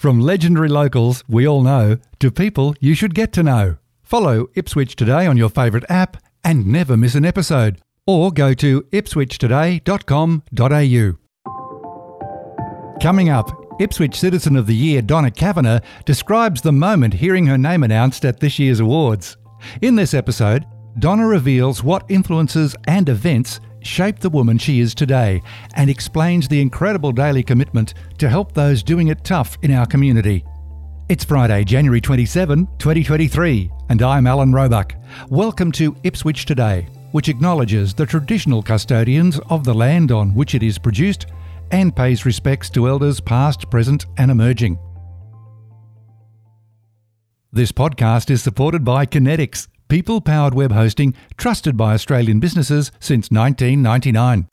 From legendary locals we all know to people you should get to know. Follow Ipswich Today on your favourite app and never miss an episode. Or go to ipswichtoday.com.au. Coming up, Ipswich Citizen of the Year Donna Cavanagh describes the moment hearing her name announced at this year's awards. In this episode, Donna reveals what influences and events shaped the woman she is today and explains the incredible daily commitment to help those doing it tough in our community. It's Friday, January 27, 2023, and I'm Alan Roebuck. Welcome to Ipswich Today, which acknowledges the traditional custodians of the land on which it is produced and pays respects to elders past, present, and emerging. This podcast is supported by Kinetics, people powered web hosting trusted by Australian businesses since 1999.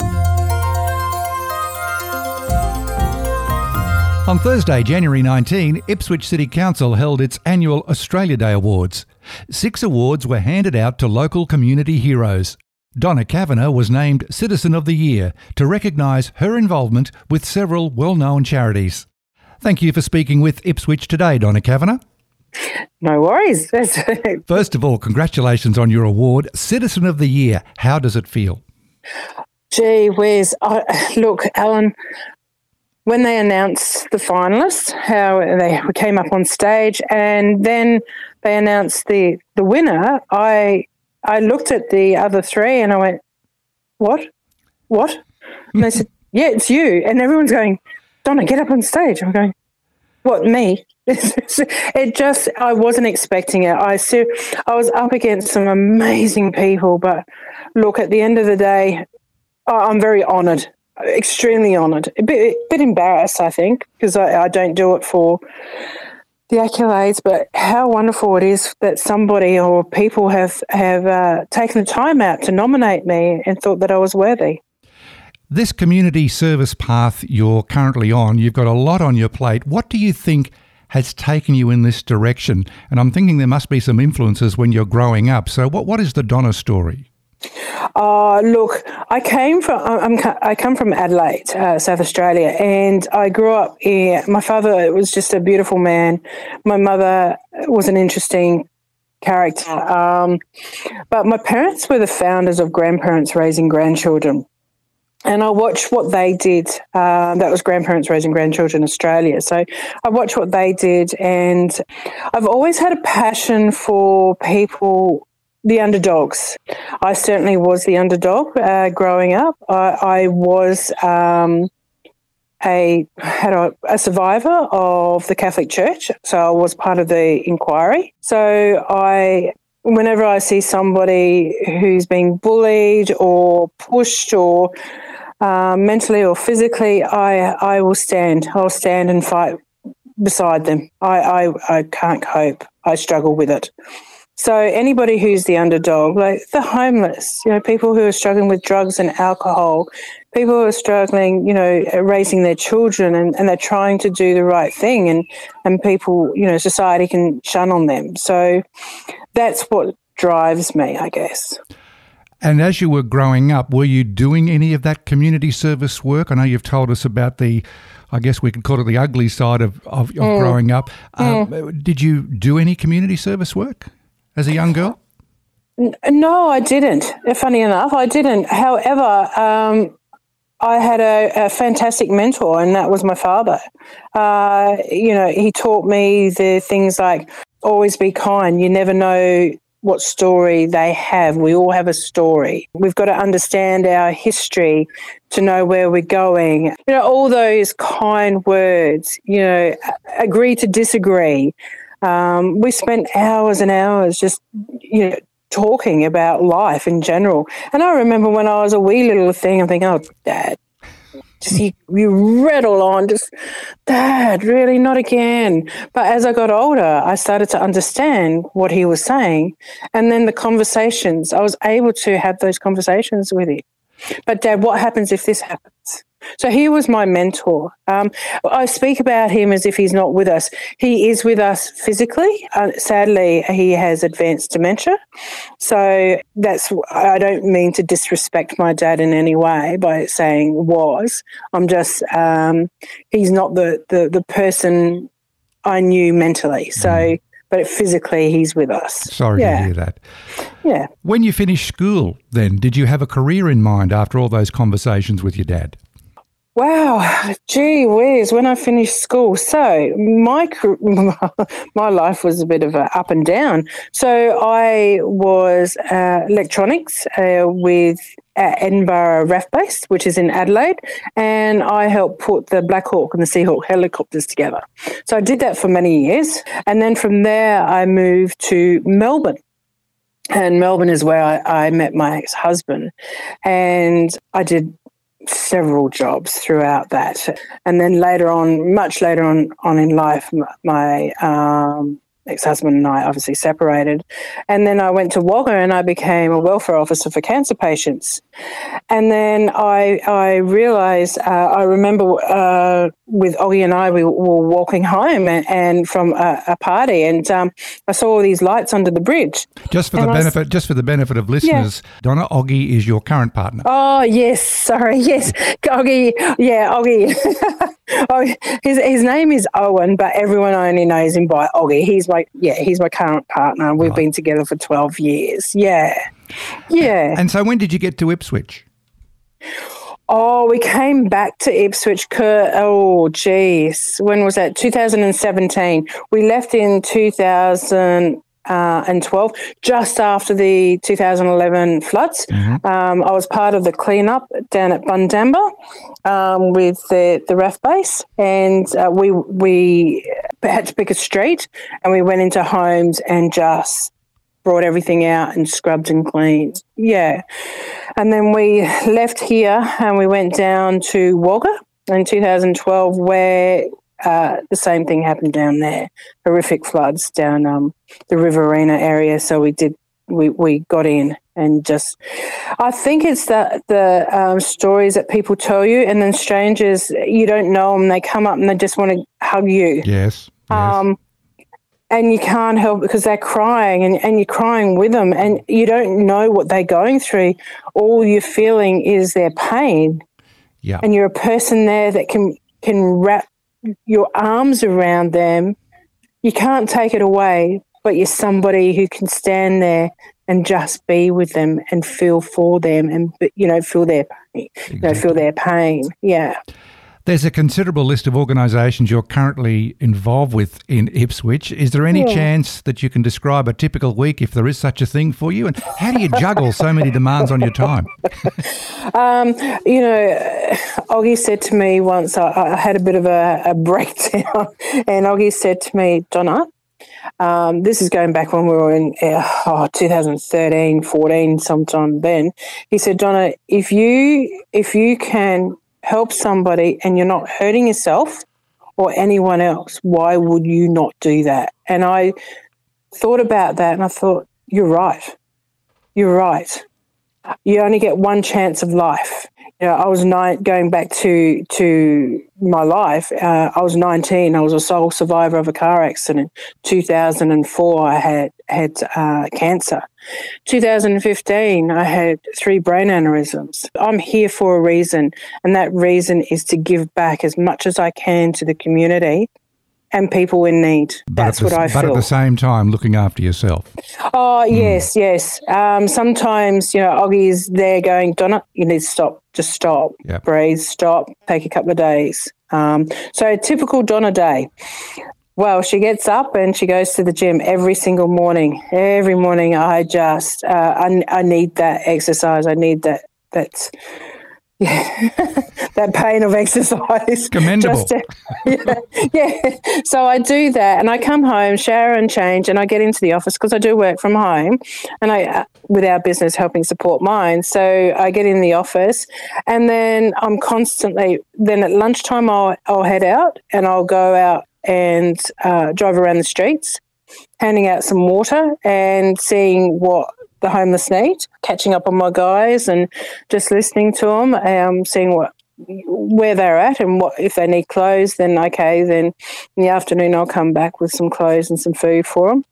On Thursday, January 19, Ipswich City Council held its annual Australia Day Awards. Six awards were handed out to local community heroes. Donna Cavanagh was named Citizen of the Year to recognise her involvement with several well known charities. Thank you for speaking with Ipswich today, Donna Cavanagh. No worries. First of all, congratulations on your award, Citizen of the Year. How does it feel? Gee whiz. look, Alan, when they announced the finalists, how they came up on stage, and then they announced the the winner, I I looked at the other three and I went, "What? What?" And they said, "Yeah, it's you." And everyone's going, "Donna, get up on stage." I'm going, "What? Me?" it just I wasn't expecting it. I I was up against some amazing people, but look, at the end of the day, I'm very honoured extremely honoured, a bit, a bit embarrassed, I think, because I, I, don't do it for the accolades, but how wonderful it is that somebody or people have have uh, taken the time out to nominate me and thought that I was worthy. This community service path you're currently on, you've got a lot on your plate. What do you think has taken you in this direction? And I'm thinking there must be some influences when you're growing up. So, what, what is the Donna story? Uh, look, I came from I'm, i come from Adelaide, uh, South Australia, and I grew up. In, my father was just a beautiful man. My mother was an interesting character, um, but my parents were the founders of grandparents raising grandchildren. And I watched what they did. Uh, that was Grandparents Raising Grandchildren Australia. So I watched what they did, and I've always had a passion for people the underdogs. I certainly was the underdog uh, growing up. I, I was um, a had a, a, survivor of the Catholic Church, so I was part of the inquiry. So I, whenever I see somebody who's being bullied or pushed or uh, mentally or physically, I I will stand. I'll stand and fight beside them. I, I, I can't cope. I struggle with it. So anybody who's the underdog, like the homeless, you know, people who are struggling with drugs and alcohol, people who are struggling, you know, raising their children and, and they're trying to do the right thing and, and people, you know, society can shun on them. So that's what drives me, I guess. And as you were growing up, were you doing any of that community service work? I know you've told us about the, I guess we could call it the ugly side of, of, of mm. growing up. Mm. Um, did you do any community service work? as a young girl? No, I didn't. Funny enough, I didn't. However, um, I had a, a, fantastic mentor, and that was my father. Uh, you know, he taught me the things like always be kind. You never know what story they have. We all have a story. We've got to understand our history to know where we're going. You know, all those kind words, you know, agree to disagree. Um, we spent hours and hours just, you know, talking about life in general. And I remember when I was a wee little thing, I'm thinking, oh, Dad, just you, you rattle on, just, Dad, really not again. But as I got older, I started to understand what he was saying. And then the conversations, I was able to have those conversations with him. But, Dad, what happens if this happens? So he was my mentor. Um, I speak about him as if he's not with us. He is with us physically. Uh, sadly, he has advanced dementia. So that's, I don't mean to disrespect my dad in any way by saying was. I'm just, um, he's not the, the, the person I knew mentally. So, mm. but physically, he's with us. Sorry yeah. to hear that. Yeah. When you finished school, then, did you have a career in mind after all those conversations with your dad? Wow, gee whiz! When I finished school, so my my life was a bit of a up and down. So I was uh, electronics uh, with uh, Edinburgh RAF Base, which is in Adelaide, and I helped put the Black Hawk and the Seahawk helicopters together. So I did that for many years, and then from there I moved to Melbourne and Melbourne is where I, I, met my ex husband. And I did several jobs throughout that. And then later on, much later on, on in life, my um, ex-husband and I obviously separated. And then I went to Wagga and I became a welfare officer for cancer patients. And then I I realised uh, I remember uh, with Oggy and I we were walking home and, and from a, a, party and um, I saw all these lights under the bridge. Just for the benefit, just for the benefit of listeners, yeah. Donna Oggy is your current partner. Oh yes, sorry, yes, Oggy, yeah, Oggy. oh, his his name is Owen, but everyone only knows him by Oggy. He's my yeah, he's my current partner. We've right. been together for twelve years. Yeah, yeah. And so, when did you get to Ipswich? Oh, we came back to Ipswich. Oh, geez. When was that? 2017. We left in 2000 uh, and 12, just after the 2011 floods. Mm-hmm. Um, I was part of the cleanup down at Bundamba um, with the, the RAF base, and uh, we we had to pick a street, and we went into homes and just brought everything out and scrubbed and cleaned. Yeah, and then we left here and we went down to Wagga in 2012, where uh, the same thing happened down there. Horrific floods down um, the Riverina area. So we did we, we got in and just I think it's the the um, stories that people tell you, and then strangers you don't know them. They come up and they just want to hug you. Yes. yes. Um, and you can't help because they're crying and, and you're crying with them and you don't know what they're going through. All you're feeling is their pain. Yeah. And you're a person there that can can wrap your arms around them, you can't take it away, but you're somebody who can stand there and just be with them and feel for them and you know feel their pain, exactly. you know, feel their pain. Yeah. There's a considerable list of organisations you're currently involved with in Ipswich. Is there any yeah. chance that you can describe a typical week, if there is such a thing for you? And how do you juggle so many demands on your time? um, you know, Oggy said to me once, I, I had a bit of a, a breakdown, and Oggy said to me, Donna, um, this is going back when we were in uh, oh, 2013, 14, sometime then. He said, Donna, if you if you can help somebody and you're not hurting yourself or anyone else, why would you not do that? And I thought about that and I thought, you're right. You're right. You only get one chance of life know, I was nine, going back to to my life. Uh, I was 19. I was a sole survivor of a car accident. 2004, I had had uh, cancer. 2015, I had three brain aneurysms. I'm here for a reason, and that reason is to give back as much as I can to the community and people in need. That's the, what I feel. But at the same time, looking after yourself. Oh, mm. yes, yes. Um, sometimes, you know, Oggy's there going, Donna, you need to stop. Just stop. Yep. Breathe, stop, take a couple of days. Um, so, a typical Donna day. Well, she gets up and she goes to the gym every single morning. Every morning, I just, uh, I, I need that exercise. I need that, that's, yeah, that pain of exercise. Commendable. To, yeah, yeah. So I do that, and I come home, shower and change, and I get into the office because I do work from home, and I uh, with our business Helping Support Minds. So I get in the office, and then I'm constantly. Then at lunchtime, I'll I'll head out, and I'll go out and uh, drive around the streets, handing out some water and seeing what the homeless need, catching up on my guys and just listening to them, um, seeing what where they're at and what if they need clothes. Then okay, then in the afternoon I'll come back with some clothes and some food for them.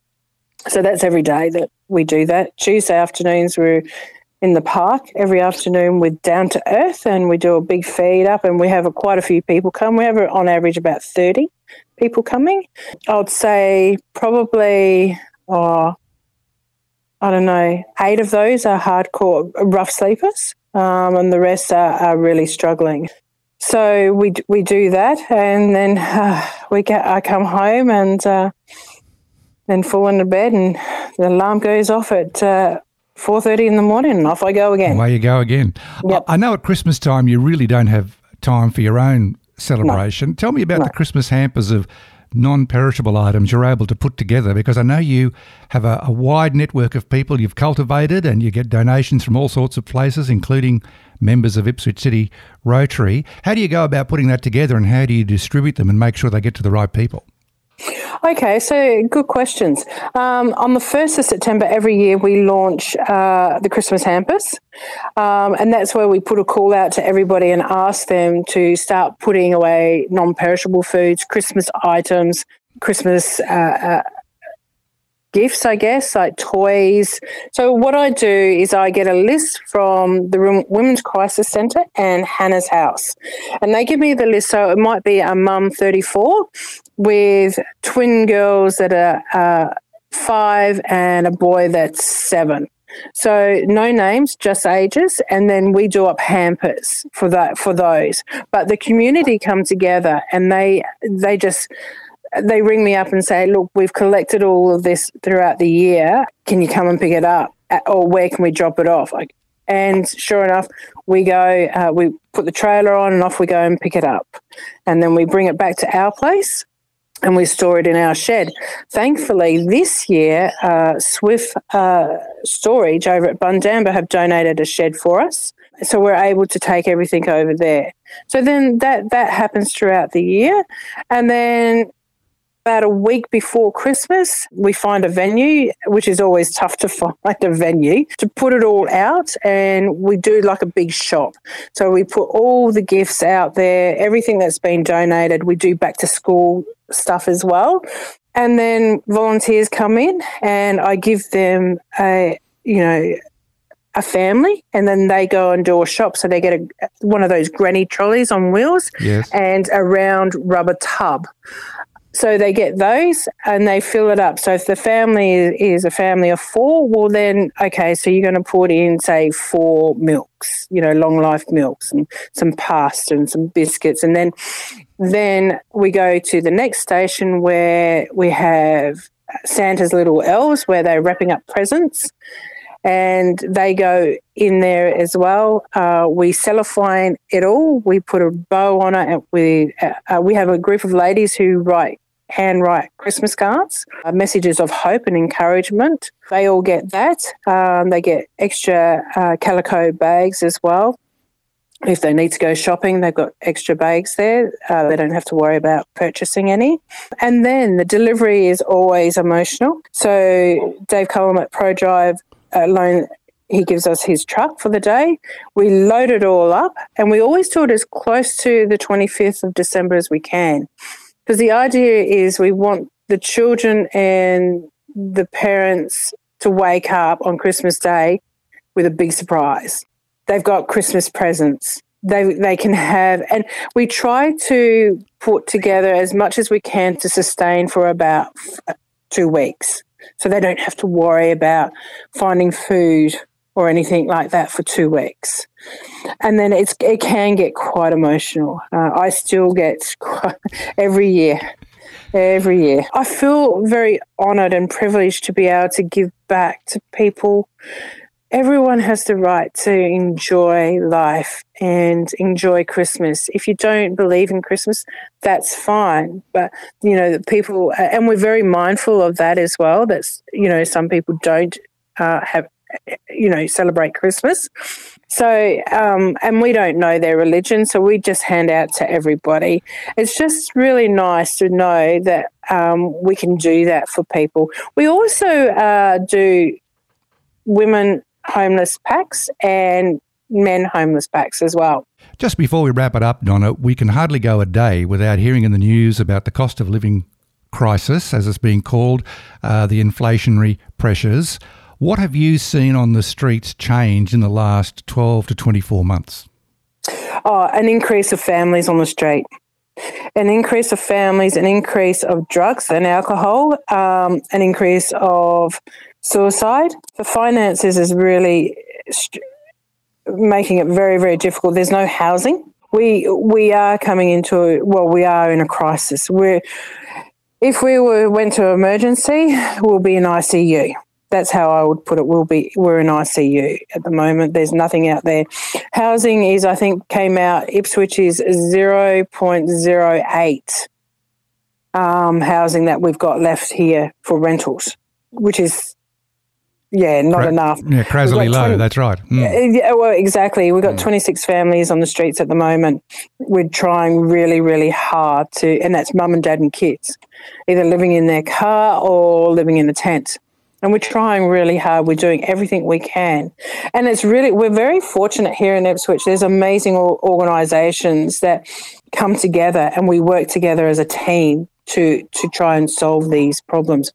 So that's every day that we do that. Tuesday afternoons we're in the park every afternoon with Down to Earth, and we do a big feed up, and we have a, quite a few people come. We have on average about 30 people coming. I'd say probably, oh, I don't know, eight of those are hardcore rough sleepers, um, and the rest are, are really struggling. So we we do that, and then uh, we get I come home and uh, then fall into bed, and the alarm goes off at uh, four thirty in the morning, and off I go again. Away you go again. Yep. I know at Christmas time you really don't have time for your own celebration. No. Tell me about no. the Christmas hampers of non perishable items you're able to put together because I know you have a, a, wide network of people you've cultivated and you get donations from all sorts of places, including members of Ipswich City Rotary. How do you go about putting that together and how do you distribute them and make sure they get to the right people? Okay, so good questions. Um, on the 1st of September every year, we launch uh, the Christmas hampers. Um, and that's where we put a call out to everybody and ask them to start putting away non perishable foods, Christmas items, Christmas uh, uh, gifts, I guess, like toys. So what I do is I get a list from the Women's Crisis Centre and Hannah's House, and they give me the list. So it might be a mum 34 with twin girls that are uh, five and a boy that's seven. So no names, just ages, and then we do up hampers for that for those. But the community come together and they they just they ring me up and say, look, we've collected all of this throughout the year. Can you come and pick it up? Or where can we drop it off? Like, and sure enough, we go, uh, we put the trailer on and off we go and pick it up. And then we bring it back to our place and we store it in our shed. Thankfully, this year, uh, Swift uh, Storage over at Bundamba have donated a shed for us. So we're able to take everything over there. So then that that happens throughout the year, and then about a week before Christmas, we find a venue, which is always tough to find a venue, to put it all out. And we do like a big shop. So we put all the gifts out there, everything that's been donated. We do back to school stuff as well. And then volunteers come in and I give them a, you know, a family and then they go and do a shop. So they get a, one of those granny trolleys on wheels yes. and a round rubber tub. So they get those and they fill it up. So if the family is a family of four, well, then, okay, so you're going to put in, say, four milks, you know, long life milks and some pasta and some biscuits. And then, then we go to the next station where we have Santa's little elves where they're wrapping up presents and they go in there as well. Uh, we cellophane it all. We put a bow on it. We uh, we have a group of ladies who write handwrite Christmas cards, uh, messages of hope and encouragement. They all get that. Um, they get extra uh, calico bags as well. If they need to go shopping, they've got extra bags there. Uh, they don't have to worry about purchasing any. And then the delivery is always emotional. So Dave Cullum at ProDrive uh, loan he gives us his truck for the day. We load it all up and we always do it as close to the 25th of December as we can. Because the idea is we want the children and the parents to wake up on Christmas Day with a big surprise. They've got Christmas presents. They, they can have, and we try to put together as much as we can to sustain for about two weeks. So they don't have to worry about finding food or anything like that for two weeks. And then it's it can get quite emotional. Uh, I still get quite, every year, every year. I feel very honoured and privileged to be able to give back to people. Everyone has the right to enjoy life and enjoy Christmas. If you don't believe in Christmas, that's fine. But, you know, people, and we're very mindful of that as well. That's, you know, some people don't uh, have you know, celebrate Christmas. So, um, and we don't know their religion, so we just hand out to everybody. It's just really nice to know that um, we can do that for people. We also uh, do women homeless packs and men homeless packs as well. Just before we wrap it up, Donna, we can hardly go a day without hearing in the news about the cost of living crisis, as it's being called, uh, the inflationary pressures. What have you seen on the streets change in the last 12 to 24 months? Oh, an increase of families on the street, an increase of families, an increase of drugs and alcohol, um, an increase of suicide. The finances is really st- making it very, very difficult. There's no housing. We we are coming into well, we are in a crisis. We're if we were went to emergency, we'll be in ICU that's how I would put it. We'll be we're in ICU at the moment. There's nothing out there. Housing is, I think, came out. Ipswich is zero point zero eight um, housing that we've got left here for rentals, which is yeah, not Cra- enough. Yeah, crazily low. 20 that's right. Mm. Yeah, well, exactly. We've got 26 families on the streets at the moment. We're trying really, really hard to, and that's mum and dad and kids, either living in their car or living in a tent and we're trying really hard. We're doing everything we can, and it's really we're very fortunate here in Ipswich. There's amazing organisations that come together and we work together as a team to to try and solve these problems.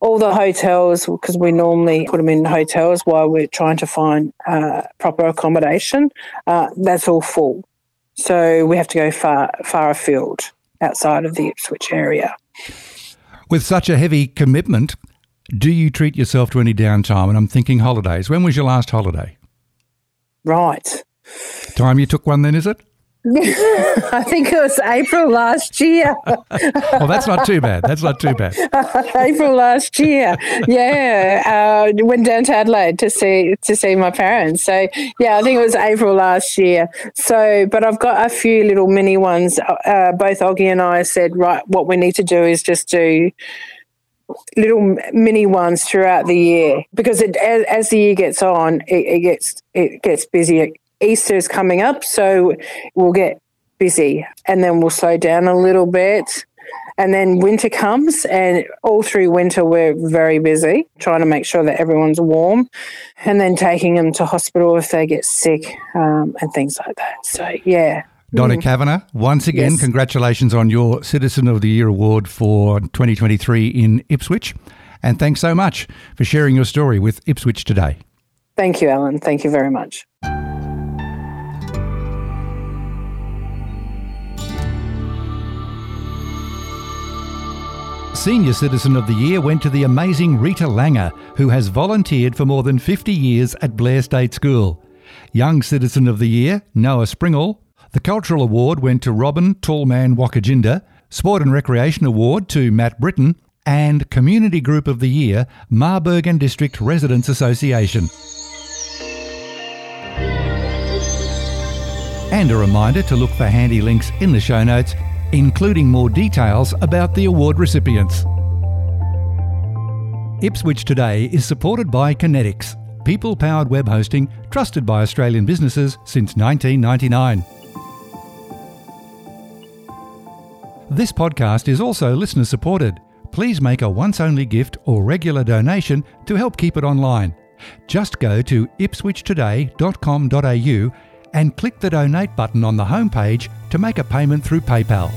All the hotels, because we normally put them in hotels while we're trying to find uh, proper accommodation, uh, that's all full. So we have to go far far afield outside of the Ipswich area. With such a heavy commitment, do you treat yourself to any downtime? And I'm thinking holidays. When was your last holiday? Right. Time you took one then, is it? I think it was April last year. well, that's not too bad. That's not too bad. April last year, yeah, uh, went down to Adelaide to see to see my parents. So yeah, I think it was April last year. So, but I've got a few little mini ones. Uh, both Oggy and I said, right, what we need to do is just do little mini ones throughout the year because it, as, as the year gets on, it, it gets it gets busier. Easter's coming up, so we'll get busy, and then we'll slow down a little bit. And then winter comes, and all through winter, we're very busy trying to make sure that everyone's warm and then taking them to hospital if they get sick um, and things like that. So, yeah, Donna mm. Cavanagh, once again, yes. congratulations on your Citizen of the Year award for 2023 in Ipswich. And thanks so much for sharing your story with Ipswich today. Thank you, Alan. Thank you very much. Senior Citizen of the Year went to the amazing Rita Langer, who has volunteered for more than 50 years at Blair State School. Young Citizen of the Year, Noah Springall, the Cultural Award went to Robin Tallman Wakajinda, Sport and Recreation Award to Matt Britton, and Community Group of the Year, Marburg and District Residents Association. And a reminder to look for handy links in the show notes, including more details about the award recipients. Ipswich Today is supported by Kinetics, people powered web hosting trusted by Australian businesses since 1999. This podcast is also listener supported. Please make a once only gift or regular donation to help keep it online. Just go to ipswichtoday.com.au and click the donate button on the homepage to make a payment through PayPal.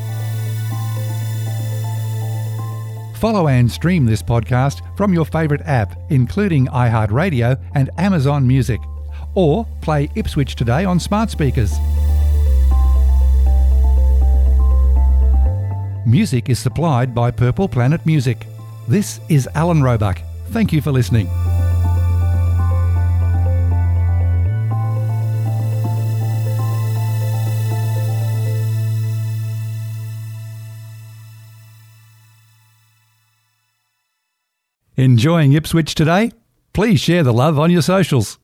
Follow and stream this podcast from your favourite app, including iHeartRadio and Amazon Music, or play Ipswich Today on smart speakers. Music is supplied by Purple Planet Music. This is Alan Roebuck. Thank you for listening. Enjoying Ipswich today? Please share the love on your socials.